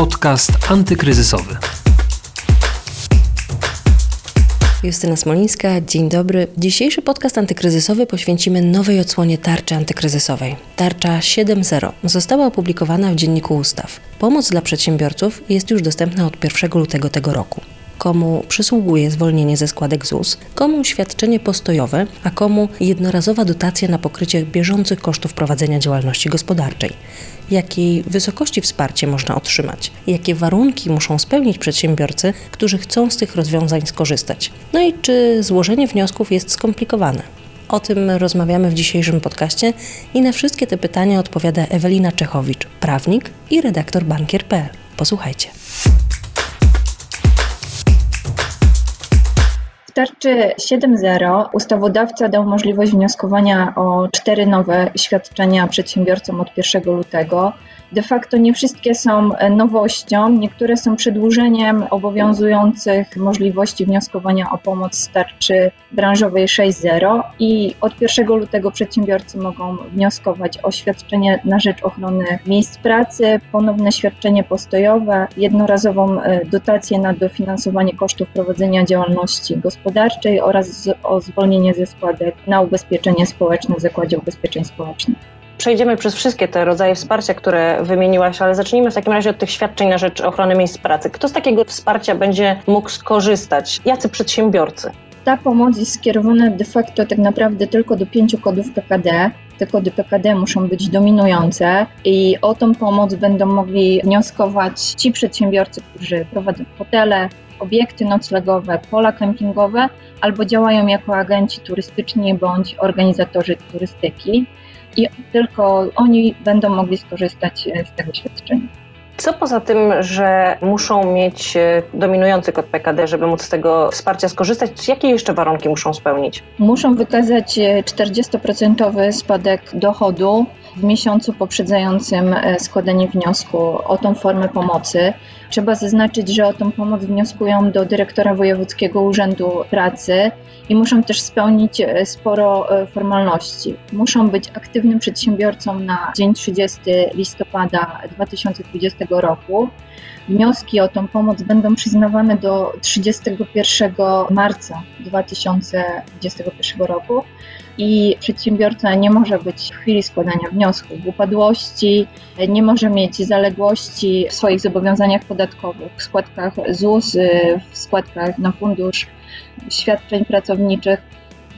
Podcast antykryzysowy. Justyna Smolińska, dzień dobry. Dzisiejszy podcast antykryzysowy poświęcimy nowej odsłonie tarczy antykryzysowej. Tarcza 7.0 została opublikowana w Dzienniku Ustaw. Pomoc dla przedsiębiorców jest już dostępna od 1 lutego tego roku komu przysługuje zwolnienie ze składek ZUS, komu świadczenie postojowe, a komu jednorazowa dotacja na pokrycie bieżących kosztów prowadzenia działalności gospodarczej. Jakiej wysokości wsparcie można otrzymać? Jakie warunki muszą spełnić przedsiębiorcy, którzy chcą z tych rozwiązań skorzystać? No i czy złożenie wniosków jest skomplikowane? O tym rozmawiamy w dzisiejszym podcaście i na wszystkie te pytania odpowiada Ewelina Czechowicz, prawnik i redaktor bankier.pl. Posłuchajcie. W tarczy 7.0 ustawodawca dał możliwość wnioskowania o cztery nowe świadczenia przedsiębiorcom od 1 lutego. De facto nie wszystkie są nowością, niektóre są przedłużeniem obowiązujących możliwości wnioskowania o pomoc z tarczy branżowej 6.0 i od 1 lutego przedsiębiorcy mogą wnioskować o świadczenie na rzecz ochrony miejsc pracy, ponowne świadczenie postojowe, jednorazową e, dotację na dofinansowanie kosztów prowadzenia działalności gospodarczej oraz o zwolnienie ze składek na ubezpieczenie społeczne w Zakładzie Ubezpieczeń Społecznych przejdziemy przez wszystkie te rodzaje wsparcia, które wymieniłaś, ale zacznijmy w takim razie od tych świadczeń na rzecz ochrony miejsc pracy. Kto z takiego wsparcia będzie mógł skorzystać? Jacy przedsiębiorcy? Ta pomoc jest skierowana de facto tak naprawdę tylko do pięciu kodów PKD. Te kody PKD muszą być dominujące i o tą pomoc będą mogli wnioskować ci przedsiębiorcy, którzy prowadzą hotele, obiekty noclegowe, pola kempingowe albo działają jako agenci turystyczni bądź organizatorzy turystyki i tylko oni będą mogli skorzystać e, z tego świadczenia. Co poza tym, że muszą mieć e, dominujący kod PKD, żeby móc z tego wsparcia skorzystać, jakie jeszcze warunki muszą spełnić? Muszą wykazać 40% e, spadek dochodu w miesiącu poprzedzającym składanie wniosku o tą formę pomocy. Trzeba zaznaczyć, że o tą pomoc wnioskują do dyrektora Wojewódzkiego Urzędu Pracy i muszą też spełnić e, sporo e, formalności. Muszą być aktywnym przedsiębiorcą na dzień 30 listopada 2020 roku. Wnioski o tą pomoc będą przyznawane do 31 marca 2021 roku i przedsiębiorca nie może być w chwili składania wniosku w upadłości, nie może mieć zaległości w swoich zobowiązaniach podatkowych, w składkach ZUS, w składkach na fundusz świadczeń pracowniczych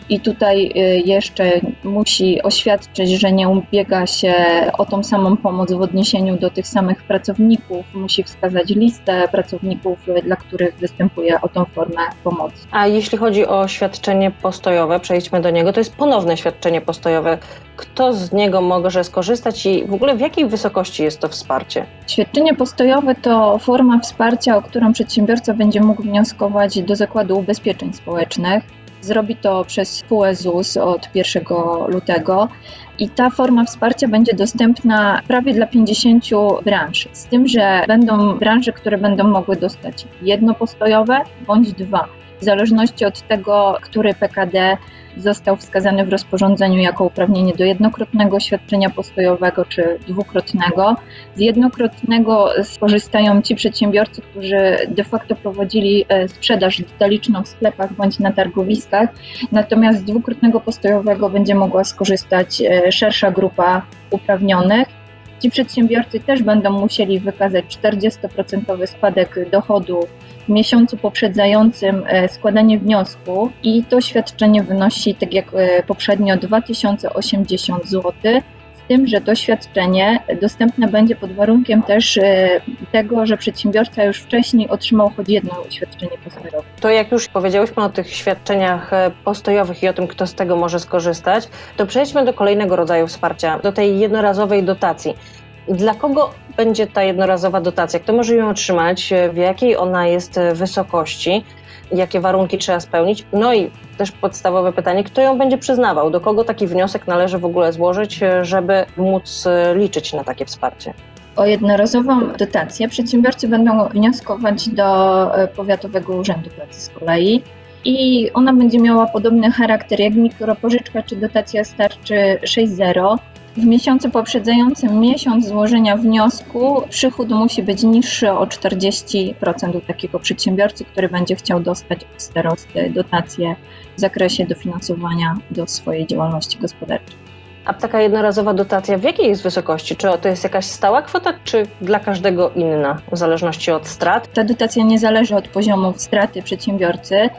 i tutaj y, jeszcze musi oświadczyć, że nie ubiega się o tą samą pomoc w odniesieniu do tych samych pracowników, musi wskazać listę pracowników, dla których występuje o tą formę pomocy. A jeśli chodzi o świadczenie postojowe, przejdźmy do niego, to jest ponowne świadczenie postojowe. Kto z niego może skorzystać i w ogóle w jakiej wysokości jest to wsparcie? Świadczenie postojowe to forma wsparcia, o którą przedsiębiorca będzie mógł wnioskować do Zakładu Ubezpieczeń Społecznych. Zrobi to przez spółę ZUS od 1 lutego i ta forma wsparcia będzie dostępna prawie dla 50 branż. Z tym, że będą branże, które będą mogły dostać jedno postojowe bądź dwa w zależności od tego, który PKD został wskazany w rozporządzeniu jako uprawnienie do jednokrotnego świadczenia postojowego czy dwukrotnego. Z jednokrotnego skorzystają ci przedsiębiorcy, którzy de facto prowadzili e, sprzedaż detaliczną w sklepach bądź na targowiskach, natomiast z dwukrotnego postojowego będzie mogła skorzystać e, szersza grupa uprawnionych. Ci przedsiębiorcy też będą musieli wykazać 40% spadek dochodu miesiącu poprzedzającym e, składanie wniosku i to świadczenie wynosi, tak jak e, poprzednio, 2080 zł. Z tym, że to świadczenie dostępne będzie pod warunkiem też e, tego, że przedsiębiorca już wcześniej otrzymał choć jedno świadczenie postojowe. To jak już powiedziałyśmy o tych świadczeniach postojowych i o tym, kto z tego może skorzystać, to przejdźmy do kolejnego rodzaju wsparcia, do tej jednorazowej dotacji. Dla kogo będzie ta jednorazowa dotacja? Kto może ją otrzymać? W jakiej ona jest wysokości? Jakie warunki trzeba spełnić? No i też podstawowe pytanie, kto ją będzie przyznawał? Do kogo taki wniosek należy w ogóle złożyć, żeby móc liczyć na takie wsparcie? O jednorazową dotację przedsiębiorcy będą wnioskować do Powiatowego Urzędu Pracy z kolei i ona będzie miała podobny charakter jak mikropożyczka czy dotacja starczy 6.0 W miesiącu poprzedzającym miesiąc złożenia wniosku przychód musi być niższy o 40% u takiego przedsiębiorcy, który będzie chciał dostać od starosty dotację w zakresie dofinansowania do swojej działalności gospodarczej. A taka jednorazowa dotacja w jakiej jest wysokości? Czy to jest jakaś stała kwota, czy dla każdego inna, w zależności od strat? Ta dotacja nie zależy od poziomu straty przedsiębiorcy.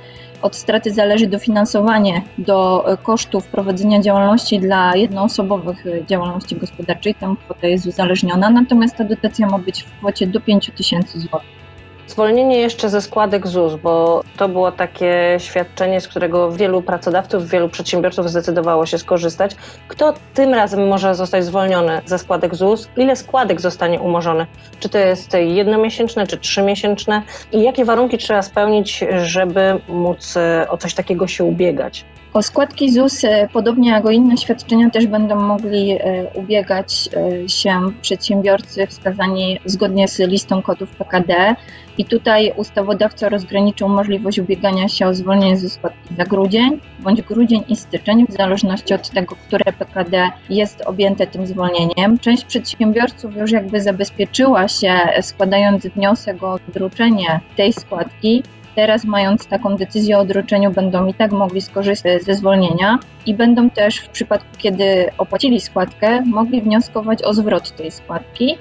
Od straty zależy dofinansowanie do kosztów prowadzenia działalności dla jednoosobowych działalności gospodarczej. Tam kwota jest uzależniona, natomiast ta dotacja ma być w kwocie do 5 tysięcy złotych. Zwolnienie jeszcze ze składek ZUS, bo to było takie świadczenie, z którego wielu pracodawców, wielu przedsiębiorców zdecydowało się skorzystać. Kto tym razem może zostać zwolniony ze składek ZUS? Ile składek zostanie umorzone? Czy to jest jednomiesięczne, czy trzymiesięczne? I jakie warunki trzeba spełnić, żeby móc e, o coś takiego się ubiegać? O składki ZUS, e, podobnie jak o inne świadczenia, też będą mogli e, ubiegać się przedsiębiorcy wskazani zgodnie z listą kodów PKD. I tutaj ustawodawca rozgraniczył możliwość ubiegania się o zwolnienie ze składki za grudzień, bądź grudzień i styczeń, w zależności od tego, które PKD jest objęte tym zwolnieniem. Część przedsiębiorców już jakby zabezpieczyła się, składając wniosek o odroczenie tej składki. Teraz, mając taką decyzję o odroczeniu, będą i tak mogli skorzystać ze zwolnienia i będą też w przypadku, kiedy opłacili składkę, mogli wnioskować o zwrot tej składki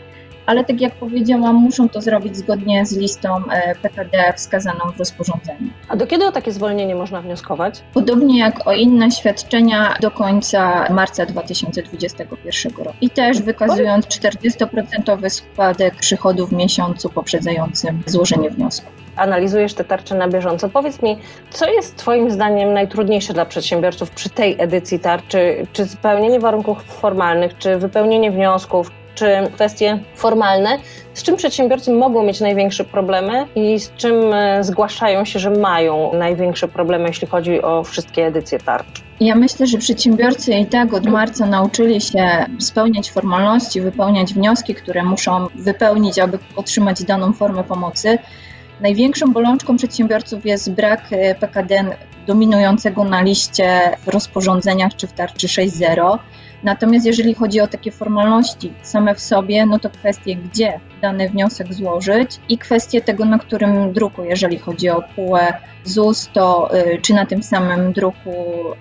ale tak jak powiedziałam, muszą to zrobić zgodnie z listą e, PKD wskazaną w rozporządzeniu. A do kiedy o takie zwolnienie można wnioskować? Podobnie jak o inne świadczenia do końca marca 2021 roku. I też wykazując 40% składek przychodów w miesiącu poprzedzającym złożenie wniosku analizujesz te tarcze na bieżąco. Powiedz mi, co jest Twoim zdaniem najtrudniejsze dla przedsiębiorców przy tej edycji tarczy? Czy spełnienie warunków formalnych, czy wypełnienie wniosków, czy kwestie formalne, z czym przedsiębiorcy mogą mieć największe problemy i z czym e, zgłaszają się, że mają największe problemy, jeśli chodzi o wszystkie edycje tarcz? Ja myślę, że przedsiębiorcy i tak od marca nauczyli się spełniać formalności, wypełniać wnioski, które muszą wypełnić, aby otrzymać daną formę pomocy. Największą bolączką przedsiębiorców jest brak e, PKD dominującego na liście w rozporządzeniach czy w tarczy 6.0. Natomiast jeżeli chodzi o takie formalności same w sobie, no to kwestie, gdzie dany wniosek złożyć i kwestie tego, na którym druku, jeżeli chodzi o PUE ZUS, to y, czy na tym samym druku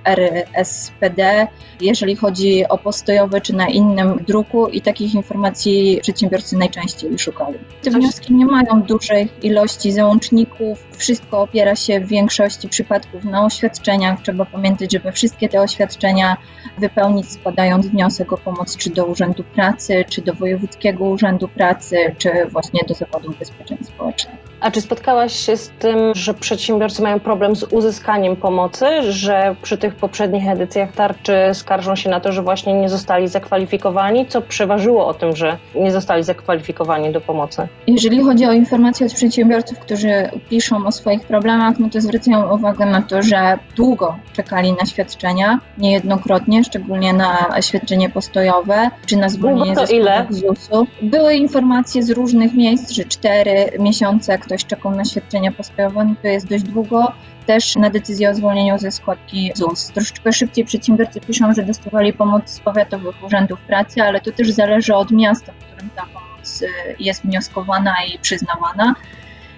RSPD, jeżeli chodzi o postojowe, czy na innym druku i takich informacji przedsiębiorcy najczęściej szukali. Te wnioski nie mają dużej ilości załączników, wszystko opiera się w większości przypadków na oświadczeniach. Trzeba pamiętać, żeby wszystkie te oświadczenia wypełnić składając wniosek o pomoc czy do Urzędu Pracy, czy do Wojewódzkiego Urzędu Pracy, czy właśnie do Zakładu Ubezpieczeń Społecznych. A czy spotkałaś się z tym, że przedsiębiorcy mają problem z uzyskaniem pomocy, że przy tych poprzednich edycjach tarczy skarżą się na to, że właśnie nie zostali zakwalifikowani? Co przeważyło o tym, że nie zostali zakwalifikowani do pomocy? Jeżeli chodzi o informacje od przedsiębiorców, którzy piszą o swoich problemach, no to zwracają uwagę na to, że długo czekali na świadczenia, niejednokrotnie, szczególnie na świadczenie postojowe, czy na zwolnienie ze ile? ZUS-u. Były informacje z różnych miejsc, że cztery miesiące, ktoś czekał na świadczenia postojowe, to jest dość długo. Też na decyzję o zwolnieniu ze składki ZUS. Troszeczkę szybciej przedsiębiorcy piszą, że dostawali pomoc z powiatowych urzędów pracy, ale to też zależy od miasta, w którym ta pomoc y, jest wnioskowana i przyznawana.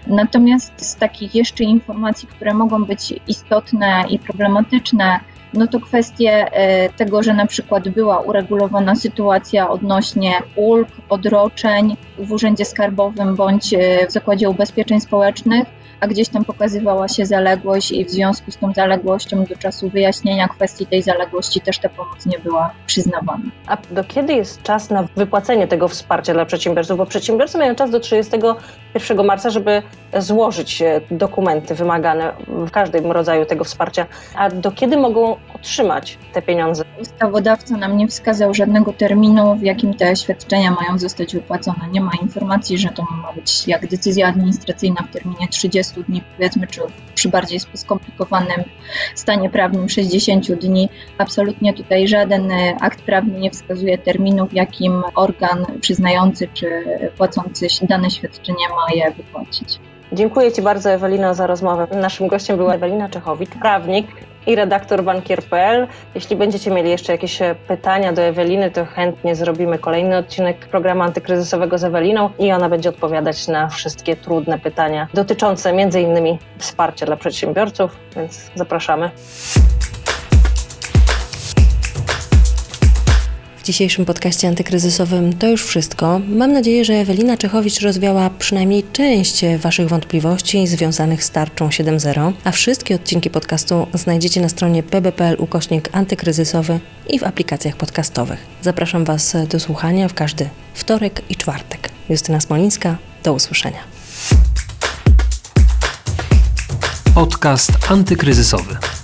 Natomiast z takich jeszcze informacji, które mogą być istotne i problematyczne, no to kwestie e, tego, że na przykład była uregulowana sytuacja odnośnie ulg, odroczeń w Urzędzie Skarbowym bądź e, w Zakładzie Ubezpieczeń Społecznych, a gdzieś tam pokazywała się zaległość i w związku z tą zaległością do czasu wyjaśnienia kwestii tej zaległości też ta pomoc nie była przyznawana. A do kiedy jest czas na wypłacenie tego wsparcia dla przedsiębiorców? Bo przedsiębiorcy mają czas do 31 marca, żeby złożyć e, dokumenty wymagane w każdym rodzaju tego wsparcia. A do kiedy mogą otrzymać te pieniądze? Ustawodawca nam nie wskazał żadnego terminu, w jakim te świadczenia mają zostać wypłacone. Nie ma informacji, że to ma być jak decyzja administracyjna w terminie 30 dni, powiedzmy, czy przy bardziej skomplikowanym stanie prawnym 60 dni. Absolutnie tutaj żaden akt prawny nie wskazuje terminu, w jakim organ przyznający czy płacący dane świadczenie ma je wypłacić. Dziękuję Ci bardzo, Ewelina, za rozmowę. Naszym gościem była Ewelina Czechowicz, prawnik, i redaktor bankier.pl. Jeśli będziecie mieli jeszcze jakieś e, pytania do Eweliny, to chętnie zrobimy kolejny odcinek programu antykryzysowego z Eweliną i ona będzie odpowiadać na wszystkie trudne pytania dotyczące m.in. wsparcia dla przedsiębiorców, więc zapraszamy. W dzisiejszym podcaście antykryzysowym to już wszystko. Mam nadzieję, że Ewelina Czechowicz rozwiała przynajmniej część Waszych wątpliwości związanych z tarczą 7.0, a wszystkie odcinki podcastu znajdziecie na stronie pb.pl ukośnik antykryzysowy i w aplikacjach podcastowych. Zapraszam Was do słuchania w każdy wtorek i czwartek. Justyna Smolińska, do usłyszenia. Podcast antykryzysowy.